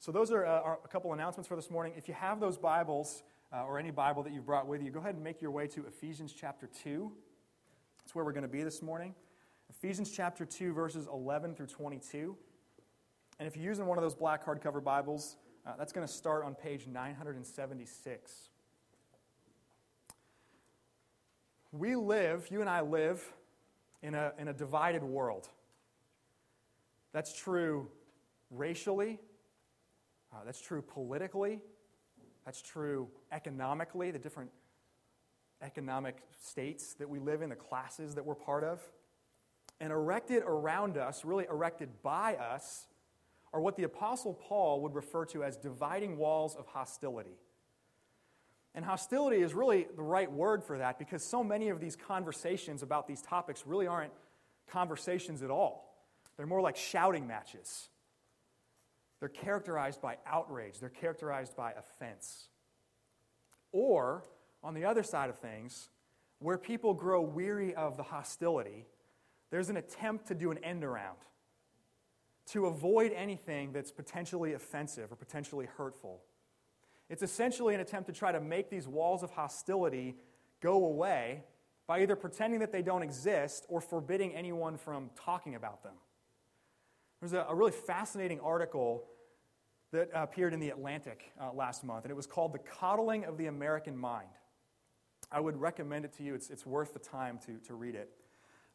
So, those are, uh, a couple announcements for this morning. If you have those Bibles uh, or any Bible that you've brought with you, go ahead and make your way to Ephesians chapter 2. That's where we're going to be this morning. Ephesians chapter 2, verses 11 through 22. And if you're using one of those black hardcover Bibles, uh, that's going to start on page 976. We live, you and I live, in a, in a divided world. That's true racially, uh, that's true politically, that's true economically, the different economic states that we live in, the classes that we're part of. And erected around us, really erected by us, are what the Apostle Paul would refer to as dividing walls of hostility. And hostility is really the right word for that because so many of these conversations about these topics really aren't conversations at all. They're more like shouting matches. They're characterized by outrage, they're characterized by offense. Or, on the other side of things, where people grow weary of the hostility, there's an attempt to do an end around, to avoid anything that's potentially offensive or potentially hurtful. It's essentially an attempt to try to make these walls of hostility go away by either pretending that they don't exist or forbidding anyone from talking about them. There's a, a really fascinating article that appeared in The Atlantic uh, last month, and it was called The Coddling of the American Mind. I would recommend it to you. It's, it's worth the time to, to read it.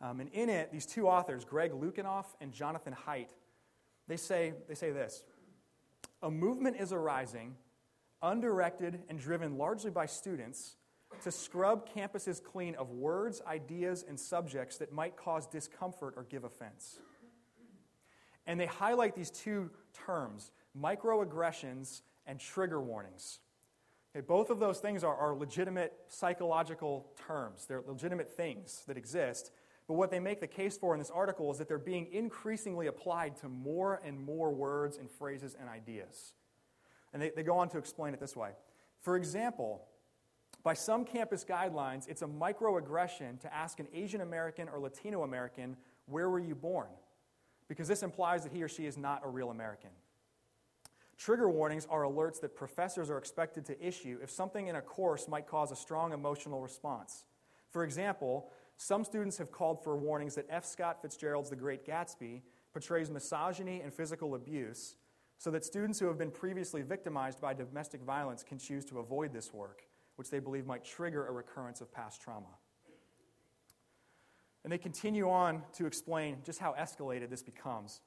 Um, and in it, these two authors, Greg Lukianoff and Jonathan Haidt, they say, they say this A movement is arising undirected and driven largely by students, to scrub campuses clean of words, ideas, and subjects that might cause discomfort or give offense. And they highlight these two terms microaggressions and trigger warnings. Okay, both of those things are, are legitimate psychological terms, they're legitimate things that exist. But what they make the case for in this article is that they're being increasingly applied to more and more words and phrases and ideas. And they, they go on to explain it this way. For example, by some campus guidelines, it's a microaggression to ask an Asian American or Latino American, Where were you born? Because this implies that he or she is not a real American. Trigger warnings are alerts that professors are expected to issue if something in a course might cause a strong emotional response. For example, some students have called for warnings that F. Scott Fitzgerald's The Great Gatsby portrays misogyny and physical abuse, so that students who have been previously victimized by domestic violence can choose to avoid this work, which they believe might trigger a recurrence of past trauma. And they continue on to explain just how escalated this becomes.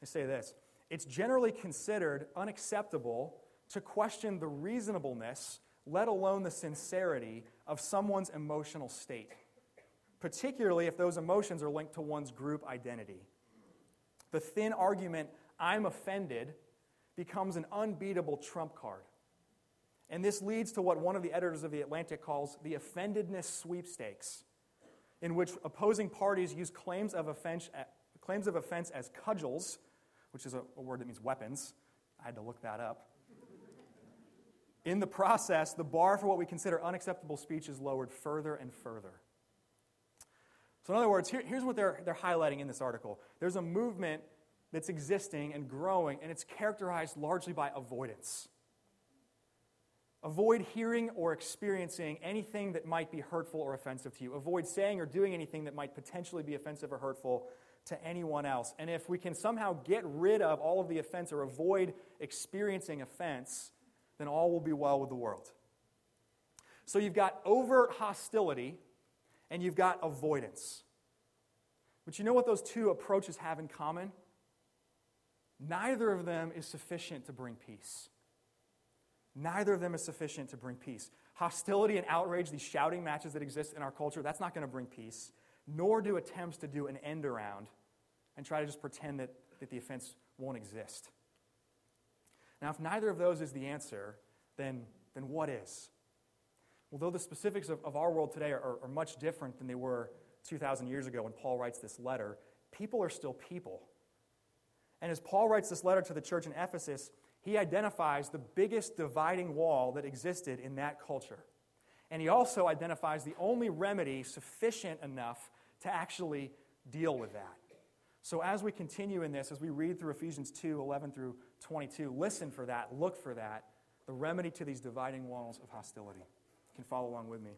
They say this It's generally considered unacceptable to question the reasonableness, let alone the sincerity, of someone's emotional state, particularly if those emotions are linked to one's group identity. The thin argument, I'm offended, becomes an unbeatable trump card. And this leads to what one of the editors of The Atlantic calls the offendedness sweepstakes, in which opposing parties use claims of offense, claims of offense as cudgels, which is a, a word that means weapons. I had to look that up. In the process, the bar for what we consider unacceptable speech is lowered further and further. So, in other words, here, here's what they're, they're highlighting in this article there's a movement that's existing and growing, and it's characterized largely by avoidance. Avoid hearing or experiencing anything that might be hurtful or offensive to you. Avoid saying or doing anything that might potentially be offensive or hurtful to anyone else. And if we can somehow get rid of all of the offense or avoid experiencing offense, then all will be well with the world. So you've got overt hostility and you've got avoidance. But you know what those two approaches have in common? Neither of them is sufficient to bring peace. Neither of them is sufficient to bring peace. Hostility and outrage, these shouting matches that exist in our culture, that's not going to bring peace, nor do attempts to do an end around and try to just pretend that, that the offense won't exist. Now, if neither of those is the answer, then, then what is? Well, though the specifics of, of our world today are, are, much different than they were 2,000 years ago when Paul writes this letter, people are still people. And as Paul writes this letter to the church in Ephesus, he identifies the biggest dividing wall that existed in that culture. And he also identifies the only remedy sufficient enough to actually deal with that. So, as we continue in this, as we read through Ephesians 2 11 through 22, listen for that, look for that, the remedy to these dividing walls of hostility. You can follow along with me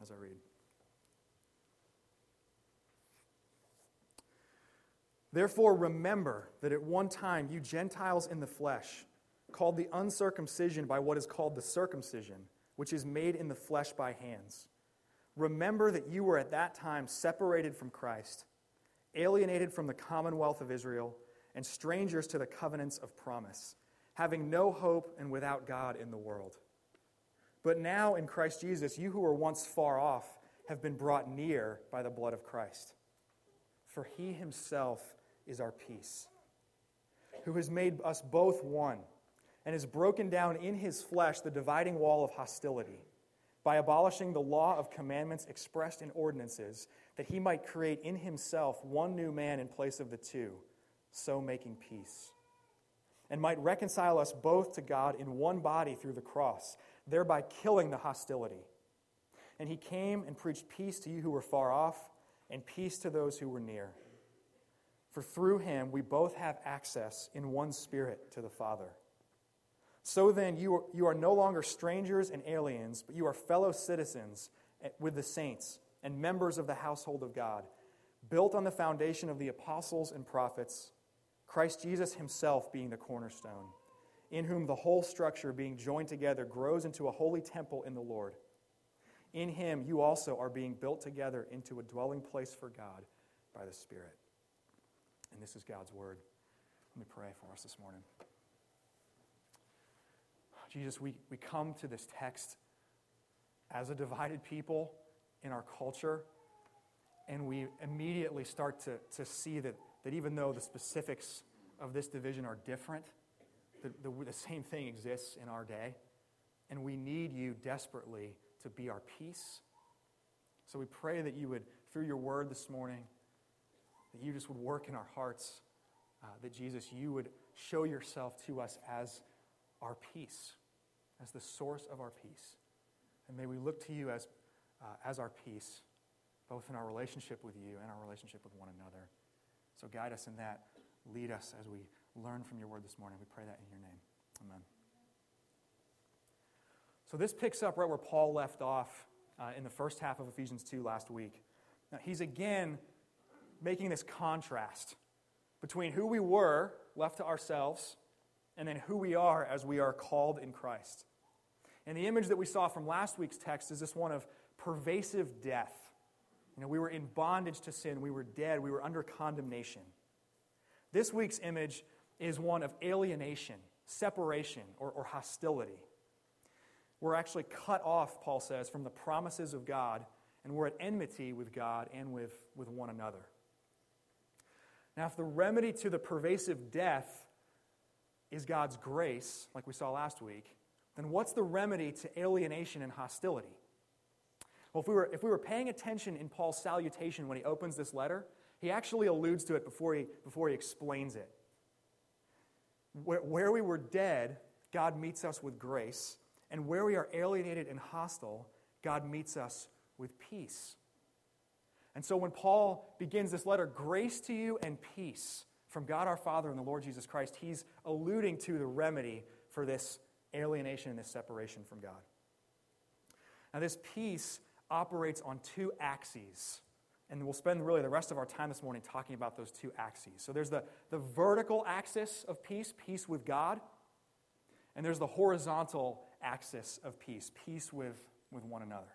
as I read. Therefore, remember that at one time you Gentiles in the flesh, called the uncircumcision by what is called the circumcision, which is made in the flesh by hands. Remember that you were at that time separated from Christ, alienated from the commonwealth of Israel, and strangers to the covenants of promise, having no hope and without God in the world. But now in Christ Jesus, you who were once far off have been brought near by the blood of Christ. For he himself is our peace, who has made us both one, and has broken down in his flesh the dividing wall of hostility, by abolishing the law of commandments expressed in ordinances, that he might create in himself one new man in place of the two, so making peace, and might reconcile us both to God in one body through the cross, thereby killing the hostility. And he came and preached peace to you who were far off, and peace to those who were near. For through him we both have access in one spirit to the Father. So then, you are, you are no longer strangers and aliens, but you are fellow citizens eh, with the saints and members of the household of God, built on the foundation of the apostles and prophets, Christ Jesus himself being the cornerstone, in whom the whole structure, being joined together, grows into a holy temple in the Lord. In him, you also are being built together into a dwelling place for God by the Spirit. And this is God's word. Let me pray for us this morning. Jesus, we, we come to this text as a divided people in our culture, and we immediately start to, to see that, that even though the specifics of this division are different, the, the, the same thing exists in our day. And we need you desperately to be our peace. So we pray that you would, through your word this morning, that you just would work in our hearts, uh, that Jesus, you would show yourself to us as our peace, as the source of our peace. And may we look to you as, uh, as our peace, both in our relationship with you and our relationship with one another. So guide us in that. Lead us as we learn from your word this morning. We pray that in your name. Amen. So this picks up right where Paul left off uh, in the first half of Ephesians 2 last week. Now, he's again making this contrast between who we were left to ourselves and then who we are as we are called in Christ. And the image that we saw from last week's text is this one of pervasive death. You know, we were in bondage to sin, we were dead, we were under condemnation. This week's image is one of alienation, separation, or, or hostility. We're actually cut off, Paul says, from the promises of God, and we're at enmity with God and with, with one another. Now, if the remedy to the pervasive death is God's grace, like we saw last week, then what's the remedy to alienation and hostility? Well, if we were, if we were paying attention in Paul's salutation when he opens this letter, he actually alludes to it before he, before he explains it. Where, where we were dead, God meets us with grace, and where we are alienated and hostile, God meets us with peace. And so when Paul begins this letter, grace to you and peace from God our Father and the Lord Jesus Christ, he's alluding to the remedy for this alienation and this separation from God. Now, this peace operates on two axes. And we'll spend really the rest of our time this morning talking about those two axes. So there's the, the vertical axis of peace, peace with God, and there's the horizontal axis of peace, peace with, with one another.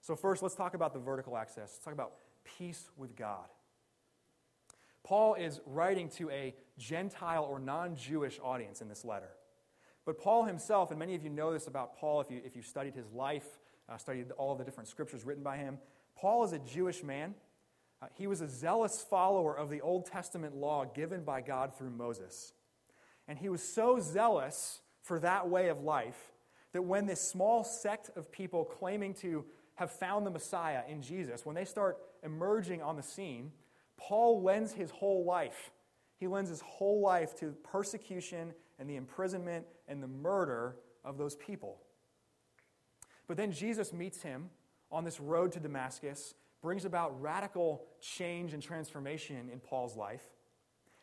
So, first, let's talk about the vertical axis. Let's talk about peace with God. Paul is writing to a Gentile or non Jewish audience in this letter. But Paul himself, and many of you know this about Paul if you, if you studied his life, uh, studied all the different scriptures written by him, Paul is a Jewish man. Uh, he was a zealous follower of the Old Testament law given by God through Moses. And he was so zealous for that way of life that when this small sect of people claiming to have found the Messiah in Jesus, when they start emerging on the scene, Paul lends his whole life. He lends his whole life to persecution and the imprisonment and the murder of those people. But then Jesus meets him on this road to Damascus, brings about radical change and transformation in Paul's life.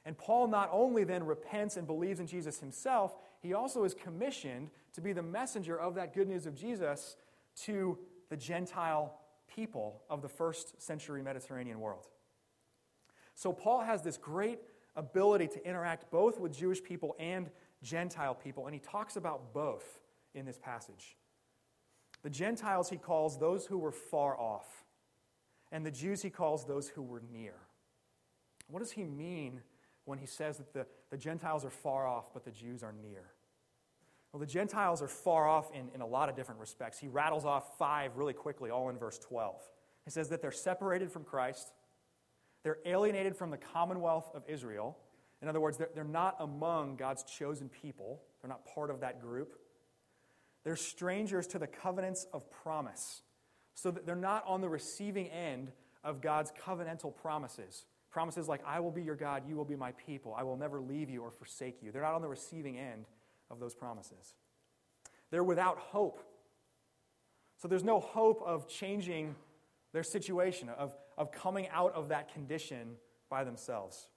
And Paul not only then repents and believes in Jesus himself, he also is commissioned to be the messenger of that good news of Jesus to the Gentile people of the first century Mediterranean world. So Paul has this great ability to interact both with Jewish people and Gentile people, and he talks about both in this passage. The Gentiles he calls those who were far off, and the Jews he calls those who were near. What does he mean when he says that the, the Gentiles are far off, but the Jews are near? Well, the Gentiles are far off in, in a lot of different respects. He rattles off five really quickly, all in verse 12. He says that they're separated from Christ, they're alienated from the commonwealth of Israel. In other words, they're, they're not among God's chosen people, they're not part of that group. They're strangers to the covenants of promise, so that they're not on the receiving end of God's covenantal promises. Promises like, I will be your God, you will be my people, I will never leave you or forsake you. They're not on the receiving end of those promises. They're without hope. So there's no hope of changing their situation, of, of coming out of that condition by themselves.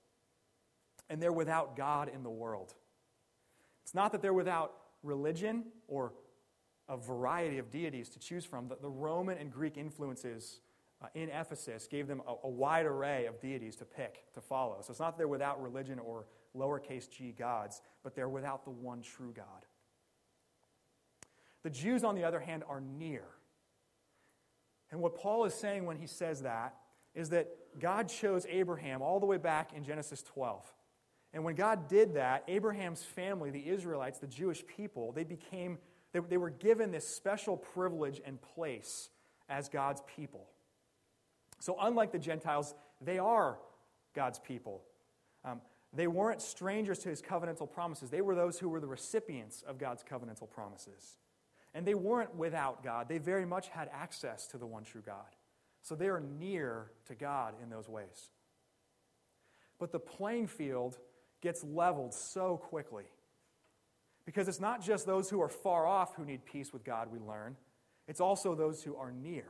And they're without God in the world. It's not that they're without religion or a variety of deities to choose from. The, the Roman and Greek influences uh, in Ephesus gave them a, a wide array of deities to pick, to follow. So it's not that they're without religion or lowercase g gods, but they're without the one true God. The Jews, on the other hand, are near. And what Paul is saying when he says that is that God chose Abraham all the way back in Genesis 12. And when God did that, Abraham's family, the Israelites, the Jewish people, they became, they, they were given this special privilege and place as God's people. So, unlike the Gentiles, they are God's people. Um, they weren't strangers to his covenantal promises. They were those who were the recipients of God's covenantal promises. And they weren't without God. They very much had access to the one true God. So they are near to God in those ways. But the playing field gets leveled so quickly. Because it's not just those who are far off who need peace with God, we learn, it's also those who are near.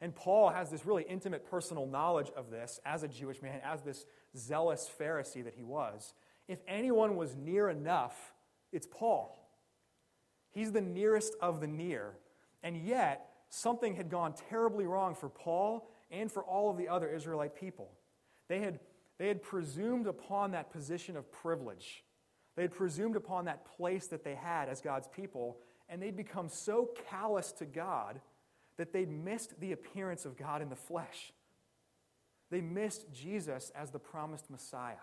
And Paul has this really intimate personal knowledge of this as a Jewish man, as this zealous Pharisee that he was. If anyone was near enough, it's Paul. He's the nearest of the near. And yet, something had gone terribly wrong for Paul and for all of the other Israelite people. They had, they had presumed upon that position of privilege. They had presumed upon that place that they had as God's people, and they'd become so callous to God that they'd missed the appearance of God in the flesh. They missed Jesus as the promised Messiah.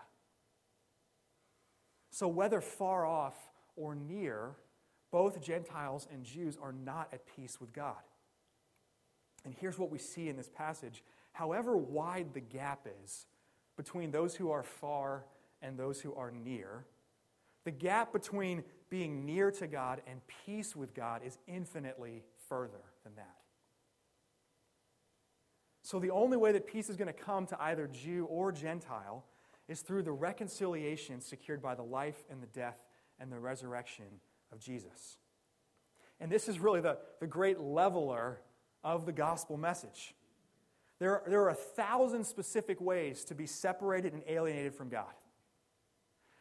So, whether far off or near, both Gentiles and Jews are not at peace with God. And here's what we see in this passage however wide the gap is between those who are far and those who are near, the gap between being near to God and peace with God is infinitely further than that. So the only way that peace is going to come to either Jew or Gentile is through the reconciliation secured by the life and the death and the resurrection of Jesus. And this is really the, the great leveler of the gospel message. There are, there are a thousand specific ways to be separated and alienated from God.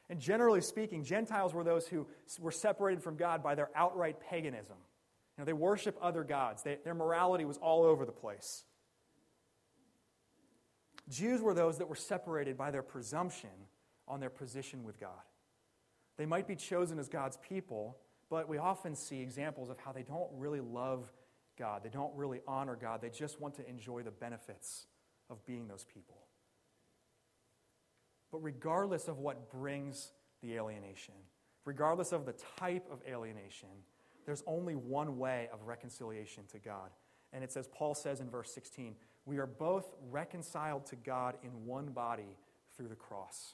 And generally speaking, Gentiles were those who were separated from God by their outright paganism. You know, they worship other gods. They, their morality was all over the place. Jews were those that were separated by their presumption on their position with God. They might be chosen as God's people, but we often see examples of how they don't really love God. They don't really honor God. They just want to enjoy the benefits of being those people. But regardless of what brings the alienation, regardless of the type of alienation, there's only one way of reconciliation to God. And it's as Paul says in verse 16 we are both reconciled to God in one body through the cross.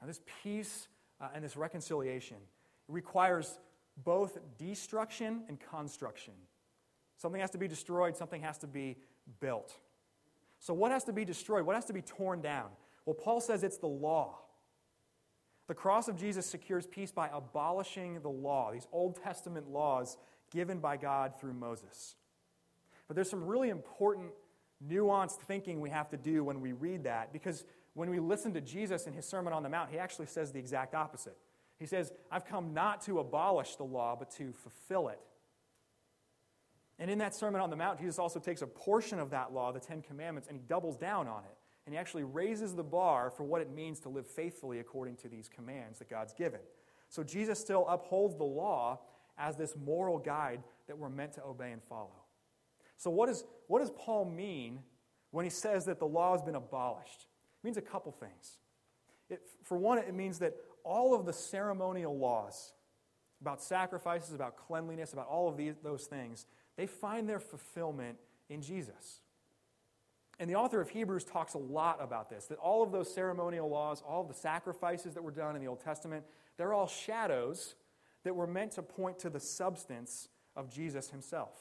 Now, this peace uh, and this reconciliation requires both destruction and construction. Something has to be destroyed, something has to be built. So, what has to be destroyed? What has to be torn down? Well, Paul says it's the law. The cross of Jesus secures peace by abolishing the law, these Old Testament laws given by God through Moses. But there's some really important, nuanced thinking we have to do when we read that because when we listen to Jesus in his Sermon on the Mount, he actually says the exact opposite. He says, I've come not to abolish the law, but to fulfill it. And in that Sermon on the Mount, Jesus also takes a portion of that law, the Ten Commandments, and he doubles down on it. And he actually raises the bar for what it means to live faithfully according to these commands that God's given. So Jesus still upholds the law as this moral guide that we're meant to obey and follow. So, what, is, what does Paul mean when he says that the law has been abolished? It means a couple things. It, for one, it means that all of the ceremonial laws about sacrifices, about cleanliness, about all of these, those things, they find their fulfillment in Jesus. And the author of Hebrews talks a lot about this that all of those ceremonial laws, all of the sacrifices that were done in the Old Testament, they're all shadows that were meant to point to the substance of Jesus himself.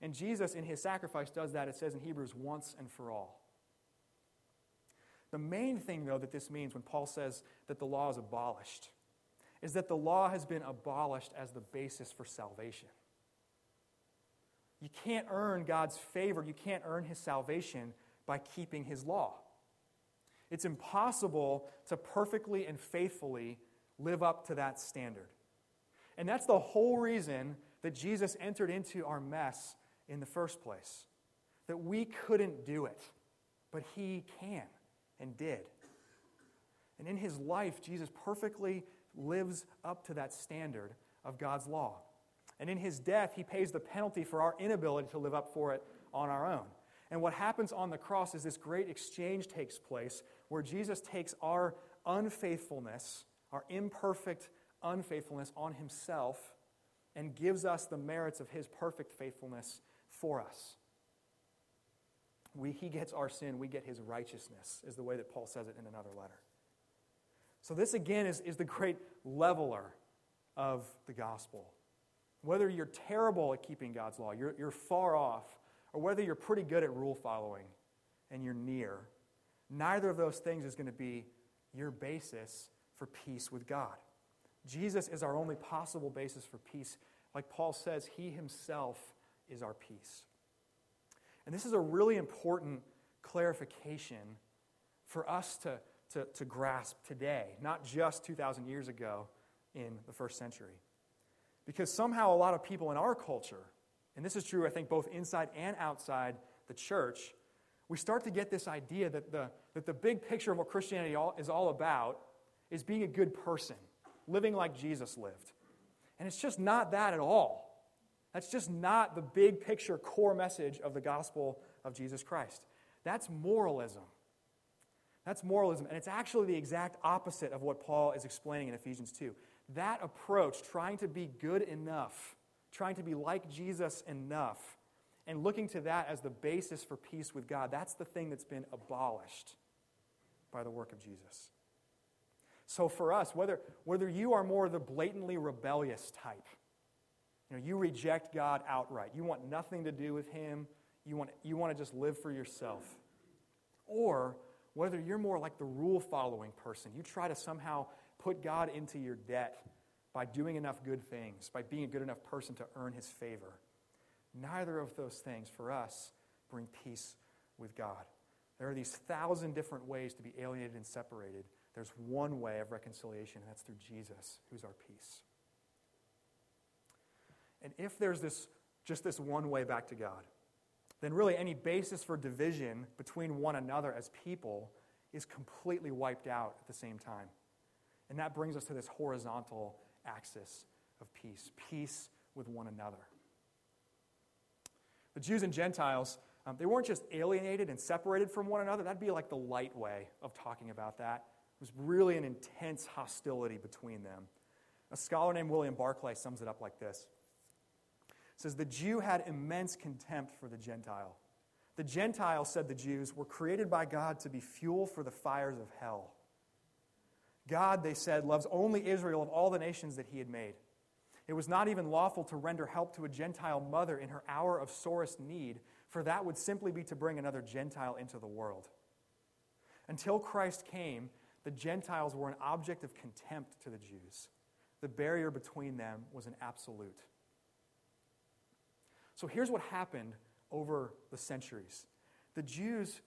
And Jesus, in his sacrifice, does that, it says in Hebrews, once and for all. The main thing, though, that this means when Paul says that the law is abolished is that the law has been abolished as the basis for salvation. You can't earn God's favor, you can't earn his salvation by keeping his law. It's impossible to perfectly and faithfully live up to that standard. And that's the whole reason that Jesus entered into our mess in the first place. That we couldn't do it, but he can and did. And in his life, Jesus perfectly lives up to that standard of God's law. And in his death, he pays the penalty for our inability to live up for it on our own. And what happens on the cross is this great exchange takes place where Jesus takes our unfaithfulness, our imperfect unfaithfulness, on himself and gives us the merits of his perfect faithfulness for us. We, he gets our sin, we get his righteousness, is the way that Paul says it in another letter. So, this again is, is the great leveler of the gospel. Whether you're terrible at keeping God's law, you're, you're far off, or whether you're pretty good at rule following and you're near, neither of those things is going to be your basis for peace with God. Jesus is our only possible basis for peace. Like Paul says, he himself is our peace. And this is a really important clarification for us to, to, to grasp today, not just 2,000 years ago in the first century. Because somehow a lot of people in our culture, and this is true, I think, both inside and outside the church, we start to get this idea that the, that the big picture of what Christianity is all about is being a good person, living like Jesus lived. And it's just not that at all. That's just not the big picture core message of the gospel of Jesus Christ. That's moralism. That's moralism. And it's actually the exact opposite of what Paul is explaining in Ephesians 2. That approach, trying to be good enough, trying to be like Jesus enough, and looking to that as the basis for peace with God, that's the thing that's been abolished by the work of Jesus. So for us, whether, whether you are more the blatantly rebellious type, you know, you reject God outright. You want nothing to do with Him. You want, you want to just live for yourself. Or whether you're more like the rule following person, you try to somehow put God into your debt by doing enough good things, by being a good enough person to earn His favor. Neither of those things for us bring peace with God. There are these thousand different ways to be alienated and separated. There's one way of reconciliation, and that's through Jesus, who's our peace. And if there's this, just this one way back to God, then really any basis for division between one another as people is completely wiped out at the same time. And that brings us to this horizontal axis of peace peace with one another. The Jews and Gentiles, um, they weren't just alienated and separated from one another. That'd be like the light way of talking about that. It was really an intense hostility between them. A scholar named William Barclay sums it up like this says the Jew had immense contempt for the Gentile. The Gentiles, said the Jews, were created by God to be fuel for the fires of hell. God, they said, loves only Israel of all the nations that he had made. It was not even lawful to render help to a Gentile mother in her hour of sorest need, for that would simply be to bring another Gentile into the world. Until Christ came, the Gentiles were an object of contempt to the Jews. The barrier between them was an absolute. So here's what happened over the centuries. The Jews,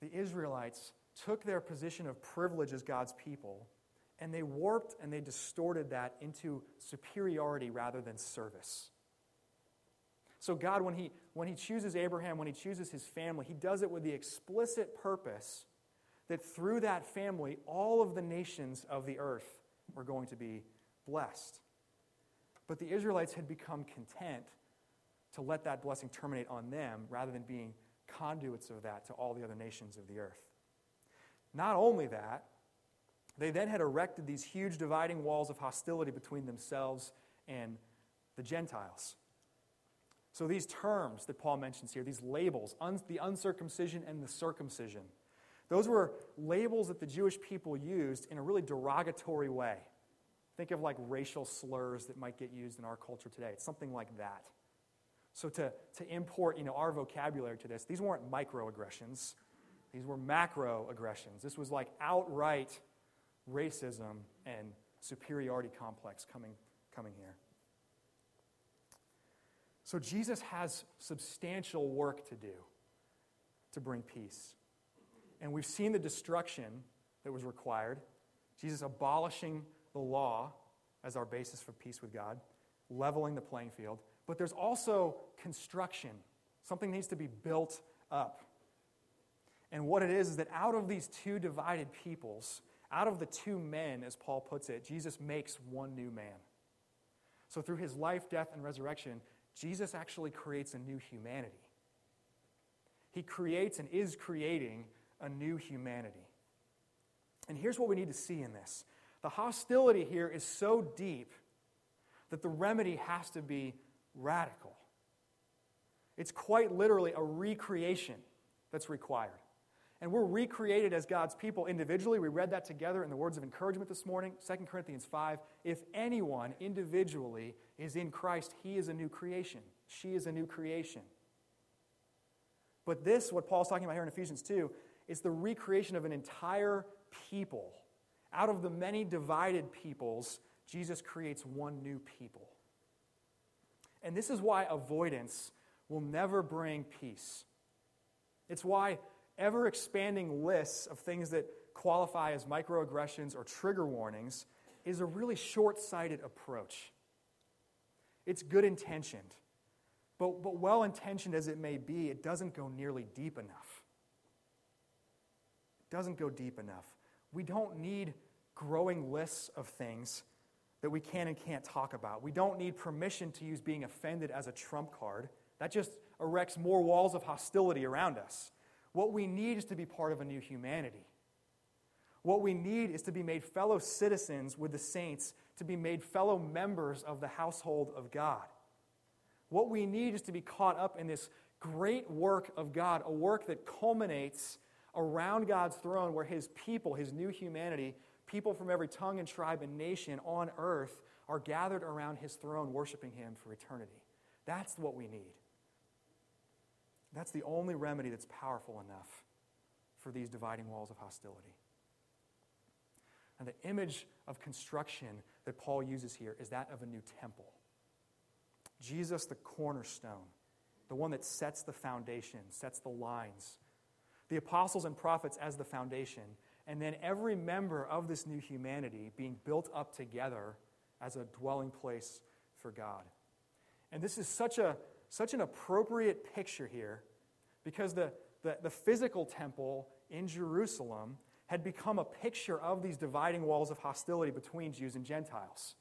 the Israelites, took their position of privilege as God's people and they warped and they distorted that into superiority rather than service. So, God, when he, when he chooses Abraham, when He chooses his family, He does it with the explicit purpose that through that family, all of the nations of the earth were going to be blessed. But the Israelites had become content to let that blessing terminate on them rather than being conduits of that to all the other nations of the earth. Not only that, they then had erected these huge dividing walls of hostility between themselves and the Gentiles. So, these terms that Paul mentions here, these labels, un- the uncircumcision and the circumcision, those were labels that the Jewish people used in a really derogatory way. Think of like racial slurs that might get used in our culture today. It's something like that. So to, to import you know, our vocabulary to this, these weren't microaggressions. These were macroaggressions. This was like outright racism and superiority complex coming, coming here. So Jesus has substantial work to do to bring peace. And we've seen the destruction that was required. Jesus abolishing the law as our basis for peace with God, leveling the playing field. But there's also construction. Something needs to be built up. And what it is is that out of these two divided peoples, out of the two men, as Paul puts it, Jesus makes one new man. So through his life, death, and resurrection, Jesus actually creates a new humanity. He creates and is creating a new humanity. And here's what we need to see in this the hostility here is so deep that the remedy has to be radical. It's quite literally a recreation that's required. And we're recreated as God's people individually. We read that together in the words of encouragement this morning, 2 Corinthians 5. If anyone individually is in Christ, he is a new creation. She is a new creation. But this, what Paul's talking about here in Ephesians 2, is the recreation of an entire people. Out of the many divided peoples, Jesus creates one new people. And this is why avoidance will never bring peace. It's why ever expanding lists of things that qualify as microaggressions or trigger warnings is a really short sighted approach. It's good intentioned, but, but well intentioned as it may be, it doesn't go nearly deep enough. It doesn't go deep enough. We don't need growing lists of things that we can and can't talk about. We don't need permission to use being offended as a trump card. That just erects more walls of hostility around us. What we need is to be part of a new humanity. What we need is to be made fellow citizens with the saints, to be made fellow members of the household of God. What we need is to be caught up in this great work of God, a work that culminates around God's throne where his people, his new humanity, people from every tongue and tribe and nation on earth are gathered around his throne worshiping him for eternity. That's what we need. That's the only remedy that's powerful enough for these dividing walls of hostility. And the image of construction that Paul uses here is that of a new temple. Jesus, the cornerstone, the one that sets the foundation, sets the lines. The apostles and prophets as the foundation, and then every member of this new humanity being built up together as a dwelling place for God. And this is such a such an appropriate picture here because the, the, the, physical temple in Jerusalem had become a picture of these dividing walls of hostility between Jews and Gentiles.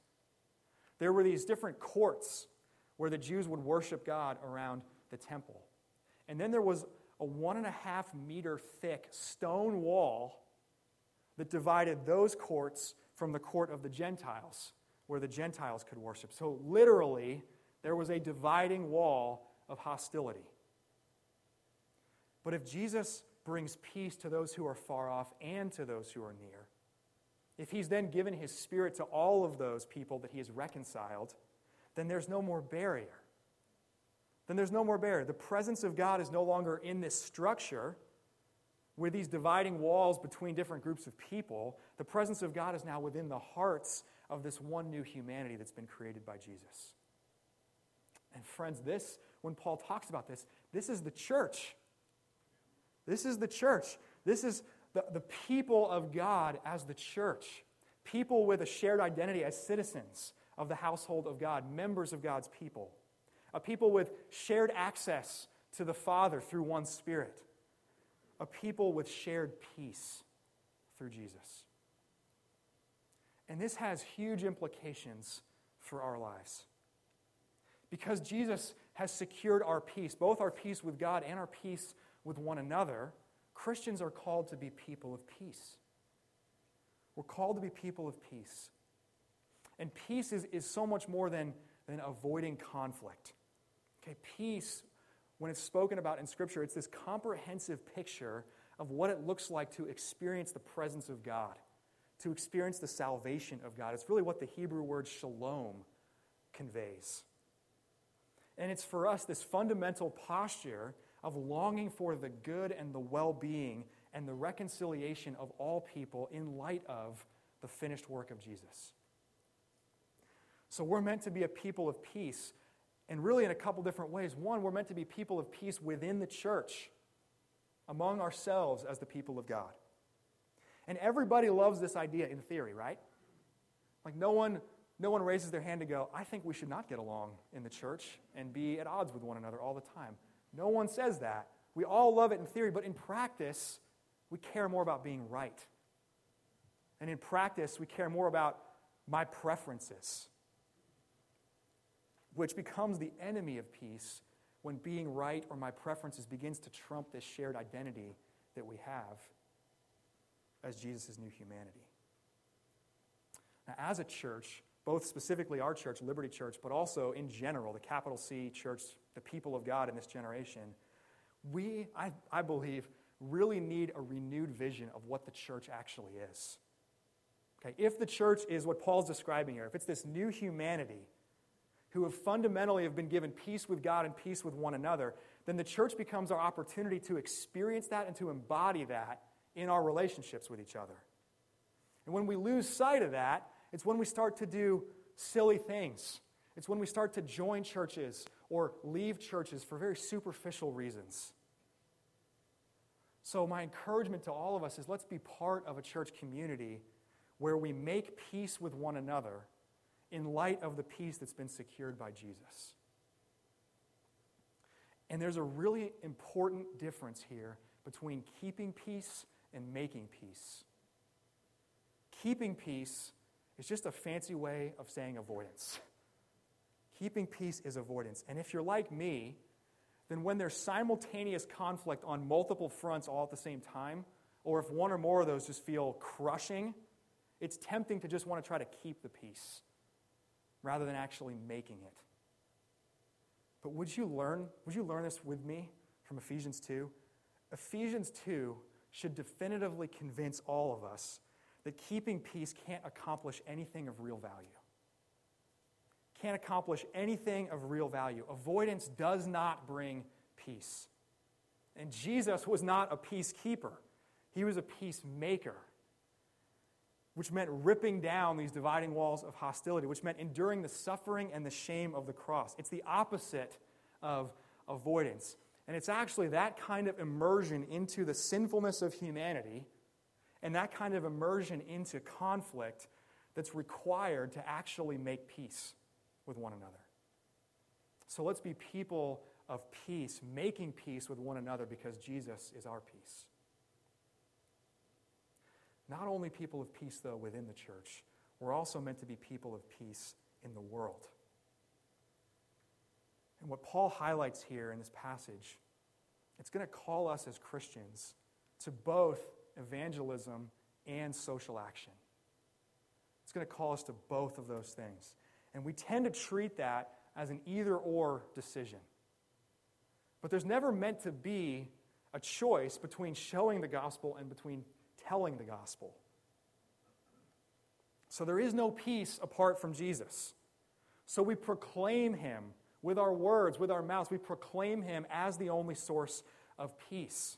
There were these different courts where the Jews would worship God around the temple. And then there was a one and a half meter thick stone wall that divided those courts from the court of the Gentiles, where the Gentiles could worship. So, literally, there was a dividing wall of hostility. But if Jesus brings peace to those who are far off and to those who are near, if he's then given his spirit to all of those people that he has reconciled, then there's no more barrier. Then there's no more barrier. The presence of God is no longer in this structure with these dividing walls between different groups of people. The presence of God is now within the hearts of this one new humanity that's been created by Jesus. And friends, this, when Paul talks about this, This is the church. This is the church. This is the, the people of God as the church. People with a shared identity as citizens of the household of God, members of God's people. A people with shared access to the Father through one Spirit. A people with shared peace through Jesus. And this has huge implications for our lives. Because Jesus has secured our peace, both our peace with God and our peace with one another, Christians are called to be people of peace. We're called to be people of peace. And peace is, is so much more than, than avoiding conflict. Okay, peace, when it's spoken about in Scripture, it's this comprehensive picture of what it looks like to experience the presence of God, to experience the salvation of God. It's really what the Hebrew word shalom conveys. And it's for us this fundamental posture of longing for the good and the well being and the reconciliation of all people in light of the finished work of Jesus. So we're meant to be a people of peace, and really in a couple different ways. One, we're meant to be people of peace within the church, among ourselves as the people of God. And everybody loves this idea in theory, right? Like no one no one raises their hand to go, I think we should not get along in the church and be at odds with one another all the time. No one says that. We all love it in theory, but in practice, we care more about being right. And in practice, we care more about my preferences, which becomes the enemy of peace when being right or my preferences begins to trump this shared identity that we have as Jesus' new humanity. Now, as a church, both specifically our church, Liberty Church, but also in general, the capital C church, the people of God in this generation, we, I, I believe, really need a renewed vision of what the church actually is. Okay, if the church is what Paul's describing here, if it's this new humanity who have fundamentally have been given peace with God and peace with one another, then the church becomes our opportunity to experience that and to embody that in our relationships with each other. And when we lose sight of that, it's when we start to do silly things. It's when we start to join churches or leave churches for very superficial reasons. So, my encouragement to all of us is let's be part of a church community where we make peace with one another in light of the peace that's been secured by Jesus. And there's a really important difference here between keeping peace and making peace. Keeping peace is just a fancy way of saying avoidance. Keeping peace is avoidance. And if you're like me, then when there's simultaneous conflict on multiple fronts all at the same time, or if one or more of those just feel crushing, it's tempting to just want to try to keep the peace rather than actually making it. But would you learn, would you learn this with me from Ephesians 2? Ephesians 2 should definitively convince all of us that keeping peace can't accomplish anything of real value. Can't accomplish anything of real value. Avoidance does not bring peace. And Jesus was not a peacekeeper, he was a peacemaker, which meant ripping down these dividing walls of hostility, which meant enduring the suffering and the shame of the cross. It's the opposite of avoidance. And it's actually that kind of immersion into the sinfulness of humanity and that kind of immersion into conflict that's required to actually make peace with one another. So let's be people of peace, making peace with one another because Jesus is our peace. Not only people of peace, though, within the church, we're also meant to be people of peace in the world. And what Paul highlights here in this passage, it's going to call us as Christians to both evangelism, and social action. It's going to call us to both of those things. And we tend to treat that as an either or decision. But there's never meant to be a choice between showing the gospel and between telling the gospel. So there is no peace apart from Jesus. So we proclaim him with our words, with our mouths. We proclaim him as the only source of peace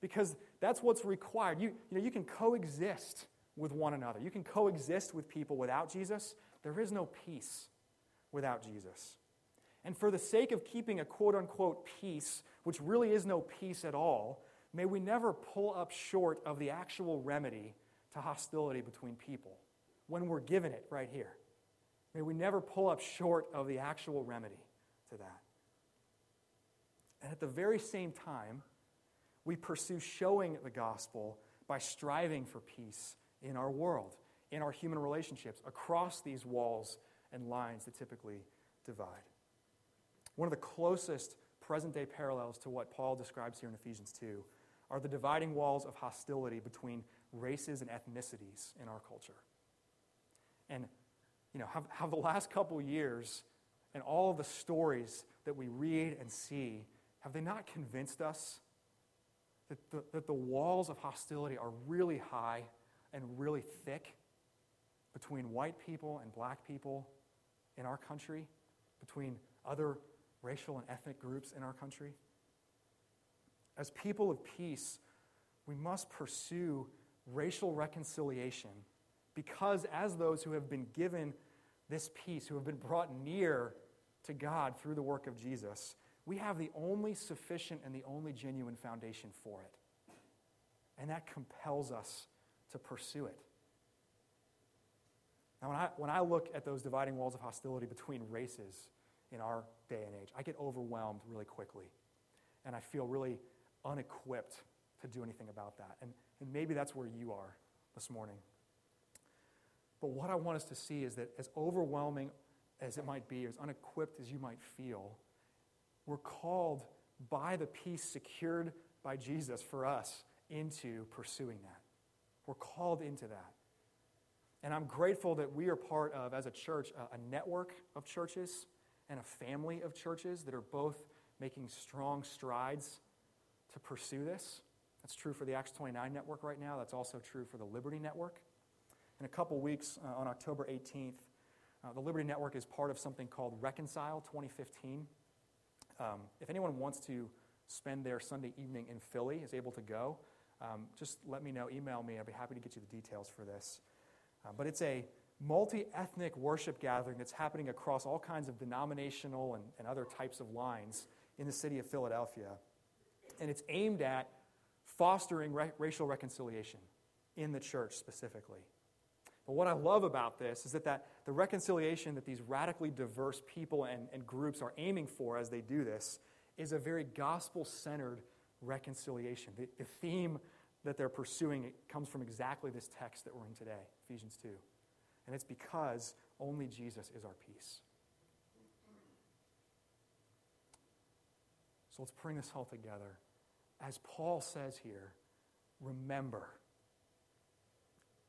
because that's what's required. You, you, know, you can coexist with one another, you can coexist with people without Jesus. There is no peace without Jesus. And for the sake of keeping a quote unquote peace, which really is no peace at all, may we never pull up short of the actual remedy to hostility between people when we're given it right here. May we never pull up short of the actual remedy to that. And at the very same time, we pursue showing the gospel by striving for peace in our world, in our human relationships, across these walls and lines that typically divide. One of the closest present day parallels to what Paul describes here in Ephesians 2 are the dividing walls of hostility between races and ethnicities in our culture. And, you know, have, have the last couple years and all of the stories that we read and see, have they not convinced us that the, that the walls of hostility are really high and really thick between white people and black people in our country, between other racial and ethnic groups in our country. As people of peace, we must pursue racial reconciliation because, as those who have been given this peace, who have been brought near to God through the work of Jesus, we have the only sufficient and the only genuine foundation for it. And that compels us to pursue it. Now, when I, when I look at those dividing walls of hostility between races in our day and age, I get overwhelmed really quickly. And I feel really unequipped to do anything about that. And, and maybe that's where you are this morning. But what I want us to see is that as overwhelming as it might be, as unequipped as you might feel, we're called by the peace secured by Jesus for us into pursuing that. We're called into that. And I'm grateful that we are part of, as a church, a, network of churches and a family of churches that are both making strong strides to pursue this. That's true for the Acts 29 network right now. That's also true for the Liberty Network. In a couple weeks, uh, on October 18th, uh, the Liberty Network is part of something called Reconcile 2015. Um, if anyone wants to spend their Sunday evening in Philly, is able to go, um, just let me know, email me. I'd be happy to get you the details for this. Uh, but it's a multi ethnic worship gathering that's happening across all kinds of denominational and, and other types of lines in the city of Philadelphia. And it's aimed at fostering ra- racial reconciliation in the church specifically. But what I love about this is that, that the reconciliation that these radically diverse people and, and groups are aiming for as they do this is a very gospel centered reconciliation. The, the theme that they're pursuing comes from exactly this text that we're in today, Ephesians 2. And it's because only Jesus is our peace. So let's bring this all together. As Paul says here, remember.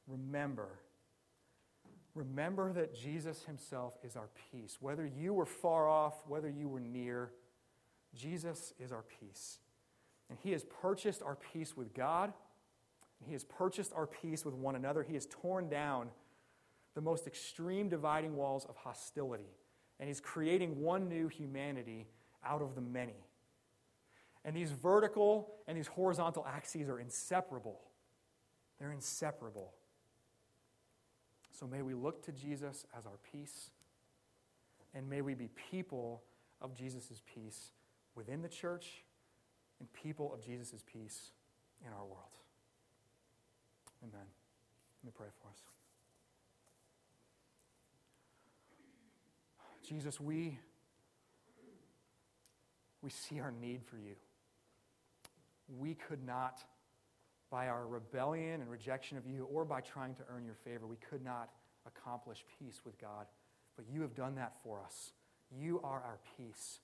Remember Remember that Jesus himself is our peace. Whether you were far off, whether you were near, Jesus is our peace. And he has purchased our peace with God. He has purchased our peace with one another. He has torn down the most extreme dividing walls of hostility. And he's creating one new humanity out of the many. And these vertical and these horizontal axes are inseparable. They're inseparable. So may we look to Jesus as our peace, and may we be people of Jesus' peace within the church and people of Jesus' peace in our world. Amen. Let me pray for us. Jesus, we, we see our need for you. We could not by our rebellion and rejection of you or by trying to earn your favor. We could not accomplish peace with God. But you have done that for us. You are our peace.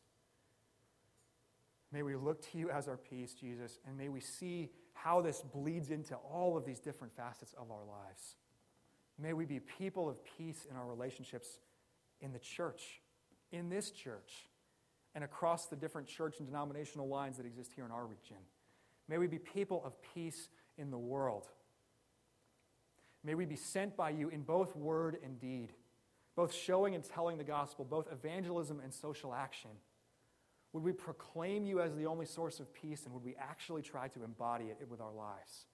May we look to you as our peace, Jesus, and may we see how this bleeds into all of these different facets of our lives. May we be people of peace in our relationships in the church, in this church, and across the different church and denominational lines that exist here in our region. May we be people of peace in the world. May we be sent by you in both word and deed, both showing and telling the gospel, both evangelism and social action. Would we proclaim you as the only source of peace, and would we actually try to embody it with our lives?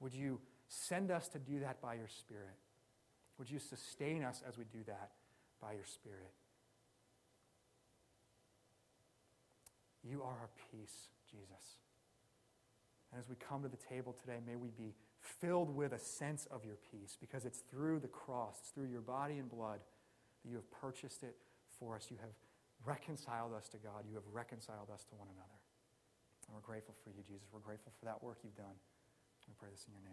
Would you send us to do that by your Spirit? Would you sustain us as we do that by your Spirit? You are our peace, Jesus. And as we come to the table today, may we be filled with a sense of your peace because it's through the cross, it's through your body and blood that you have purchased it for us. You have reconciled us to God, you have reconciled us to one another. And we're grateful for you, Jesus. We're grateful for that work you've done. We pray this in your name.